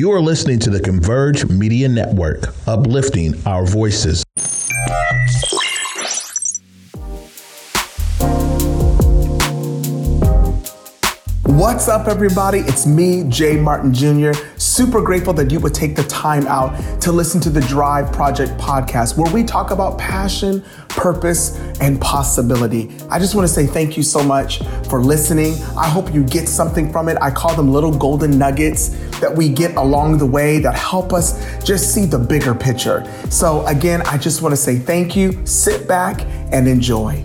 You are listening to the Converge Media Network, uplifting our voices. What's up, everybody? It's me, Jay Martin Jr. Super grateful that you would take the time out to listen to the Drive Project podcast, where we talk about passion, purpose, and possibility. I just want to say thank you so much for listening. I hope you get something from it. I call them little golden nuggets that we get along the way that help us just see the bigger picture. So, again, I just want to say thank you. Sit back and enjoy.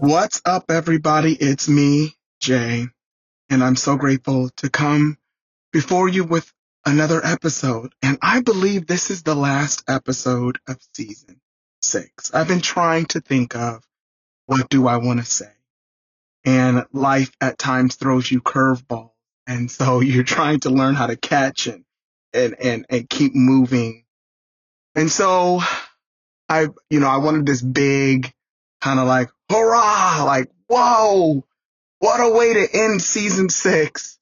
What's up, everybody? It's me, Jay, and I'm so grateful to come before you with another episode. And I believe this is the last episode of season six. I've been trying to think of what do I want to say? And life at times throws you curveballs. And so you're trying to learn how to catch and, and, and, and keep moving. And so I, you know, I wanted this big kind of like hurrah, like, whoa, what a way to end season six.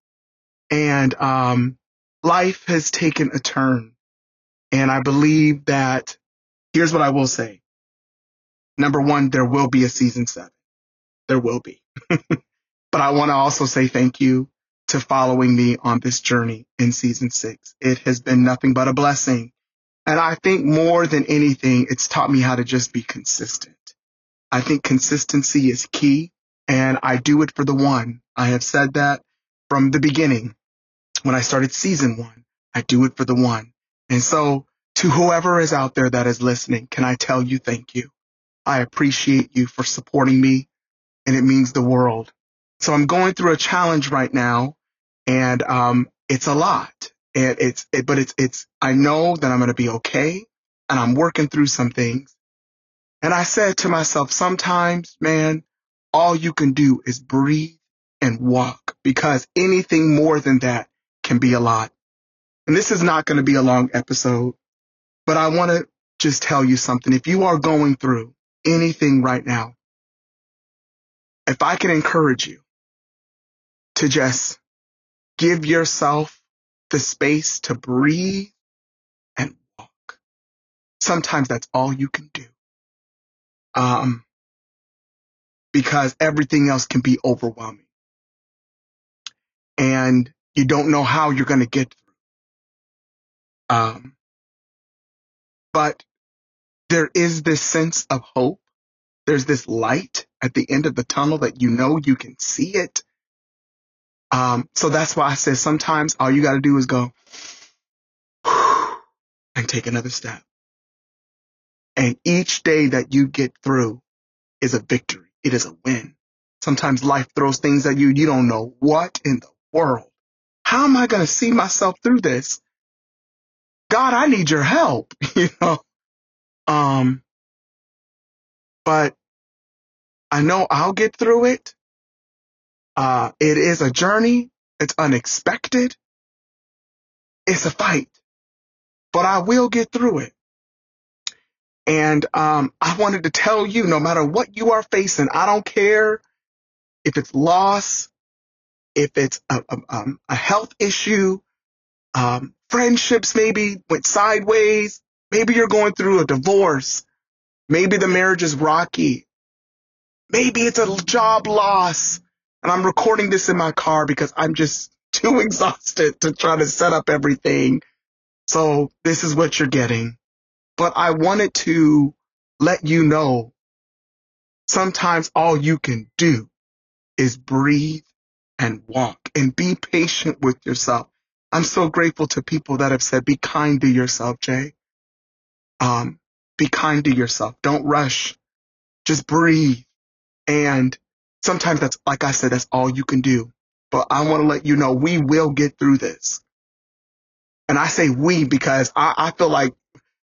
And, um, life has taken a turn. And I believe that here's what I will say. Number one, there will be a season seven. There will be. but I want to also say thank you to following me on this journey in season six. It has been nothing but a blessing. And I think more than anything, it's taught me how to just be consistent. I think consistency is key and I do it for the one. I have said that from the beginning when I started season one. I do it for the one. And so to whoever is out there that is listening, can I tell you thank you? I appreciate you for supporting me and it means the world. So I'm going through a challenge right now and, um, it's a lot and it's, it, but it's, it's, I know that I'm going to be okay and I'm working through some things and I said to myself, sometimes, man, all you can do is breathe and walk because anything more than that can be a lot. And this is not going to be a long episode, but I want to just tell you something. If you are going through anything right now, if I can encourage you to just give yourself the space to breathe and walk, sometimes that's all you can do um, because everything else can be overwhelming. And you don't know how you're going to get through. Um, but there is this sense of hope. There's this light at the end of the tunnel that you know you can see it. Um, so that's why I say sometimes all you got to do is go and take another step. And each day that you get through is a victory. It is a win. Sometimes life throws things at you. You don't know what in the world. How am I going to see myself through this? God, I need your help, you know? Um, but I know I'll get through it. Uh, it is a journey. It's unexpected. It's a fight, but I will get through it. And um, I wanted to tell you, no matter what you are facing, I don't care if it's loss, if it's a, a, um, a health issue, um, friendships maybe went sideways, maybe you're going through a divorce, maybe the marriage is rocky, maybe it's a job loss. And I'm recording this in my car because I'm just too exhausted to try to set up everything. So this is what you're getting but I wanted to let you know sometimes all you can do is breathe and walk and be patient with yourself. I'm so grateful to people that have said, be kind to yourself, Jay. Um, be kind to yourself. Don't rush. Just breathe. And sometimes that's, like I said, that's all you can do. But I want to let you know we will get through this. And I say we because I, I feel like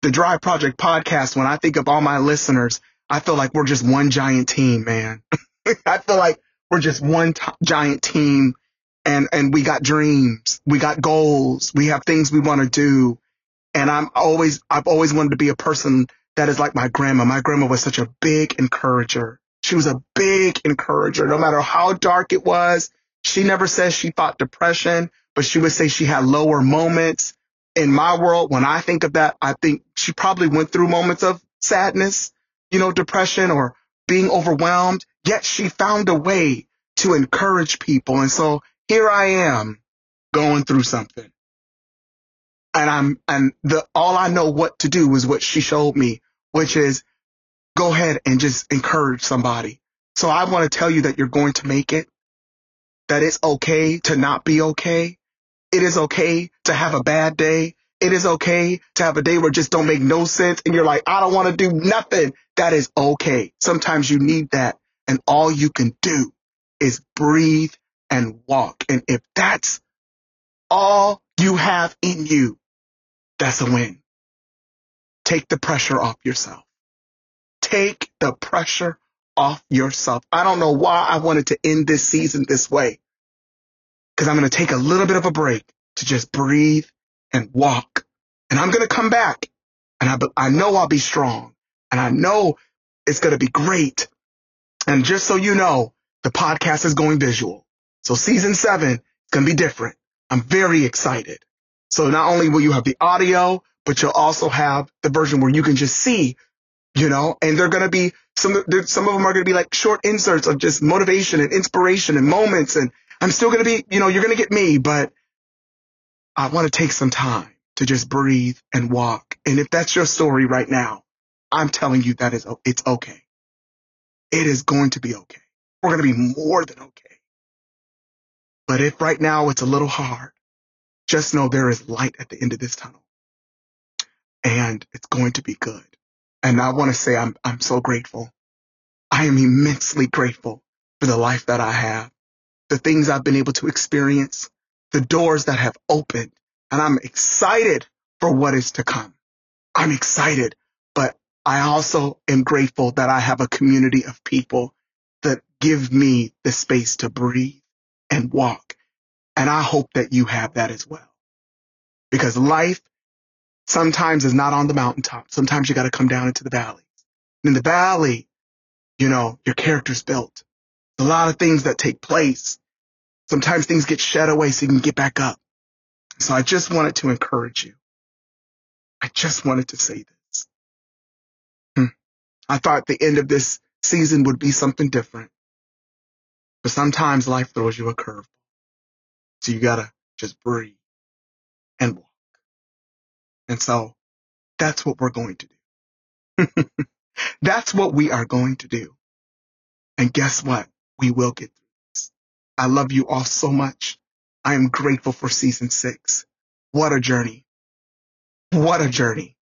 the Drive Project podcast, when I think of all my listeners, I feel like we're just one giant team, man. I feel like we're just one t- giant team and, and we got dreams. We got goals. We have things we want to do. And I'm always, I've always wanted to be a person that is like my grandma. My grandma was such a big encourager. She was a big encourager. No matter how dark it was, she never says she fought depression, but she would say she had lower moments. In my world, when I think of that, I think she probably went through moments of sadness, you know, depression or being overwhelmed, yet she found a way to encourage people. And so here I am going through something. And I'm, and the, all I know what to do is what she showed me, which is go ahead and just encourage somebody. So I want to tell you that you're going to make it, that it's okay to not be okay. It is okay to have a bad day. It is okay to have a day where just don't make no sense and you're like, I don't want to do nothing. That is okay. Sometimes you need that. And all you can do is breathe and walk. And if that's all you have in you, that's a win. Take the pressure off yourself. Take the pressure off yourself. I don't know why I wanted to end this season this way. Cause I'm going to take a little bit of a break to just breathe and walk. And I'm going to come back and I, I know I'll be strong and I know it's going to be great. And just so you know, the podcast is going visual. So season seven is going to be different. I'm very excited. So not only will you have the audio, but you'll also have the version where you can just see, you know, and they're going to be some, some of them are going to be like short inserts of just motivation and inspiration and moments. And I'm still going to be, you know, you're going to get me, but I want to take some time to just breathe and walk. And if that's your story right now, I'm telling you that is, it's okay. It is going to be okay. We're going to be more than okay. But if right now it's a little hard, just know there is light at the end of this tunnel and it's going to be good. And I want to say I'm, I'm so grateful. I am immensely grateful for the life that I have, the things I've been able to experience, the doors that have opened, and I'm excited for what is to come. I'm excited, but I also am grateful that I have a community of people that give me the space to breathe and walk. And I hope that you have that as well. Because life sometimes is not on the mountaintop. Sometimes you got to come down into the valley. In the valley, you know, your character's built. a lot of things that take place. Sometimes things get shed away so you can get back up. So I just wanted to encourage you. I just wanted to say this. Hmm. I thought the end of this season would be something different. But sometimes life throws you a curve. So you gotta just breathe and walk. And so that's what we're going to do. that's what we are going to do. And guess what? We will get. I love you all so much. I am grateful for season six. What a journey. What a journey.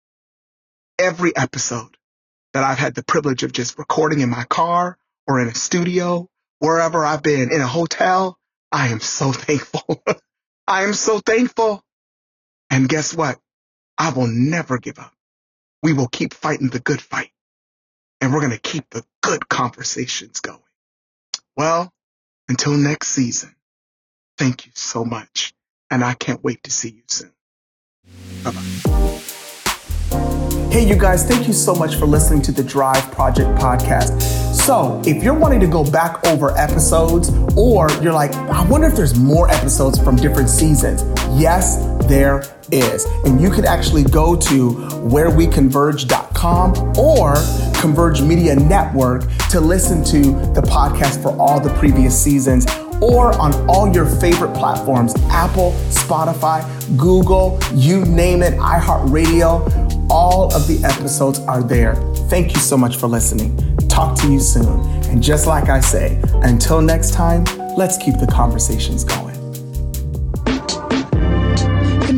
Every episode that I've had the privilege of just recording in my car or in a studio, wherever I've been, in a hotel, I am so thankful. I am so thankful. And guess what? I will never give up. We will keep fighting the good fight and we're going to keep the good conversations going. Well, until next season, thank you so much. And I can't wait to see you soon. Bye bye. Hey, you guys, thank you so much for listening to the Drive Project podcast. So, if you're wanting to go back over episodes, or you're like, I wonder if there's more episodes from different seasons, yes, there is. And you can actually go to whereweconverge.com or Converge Media Network to listen to the podcast for all the previous seasons or on all your favorite platforms Apple, Spotify, Google, you name it, iHeartRadio. All of the episodes are there. Thank you so much for listening. Talk to you soon. And just like I say, until next time, let's keep the conversations going.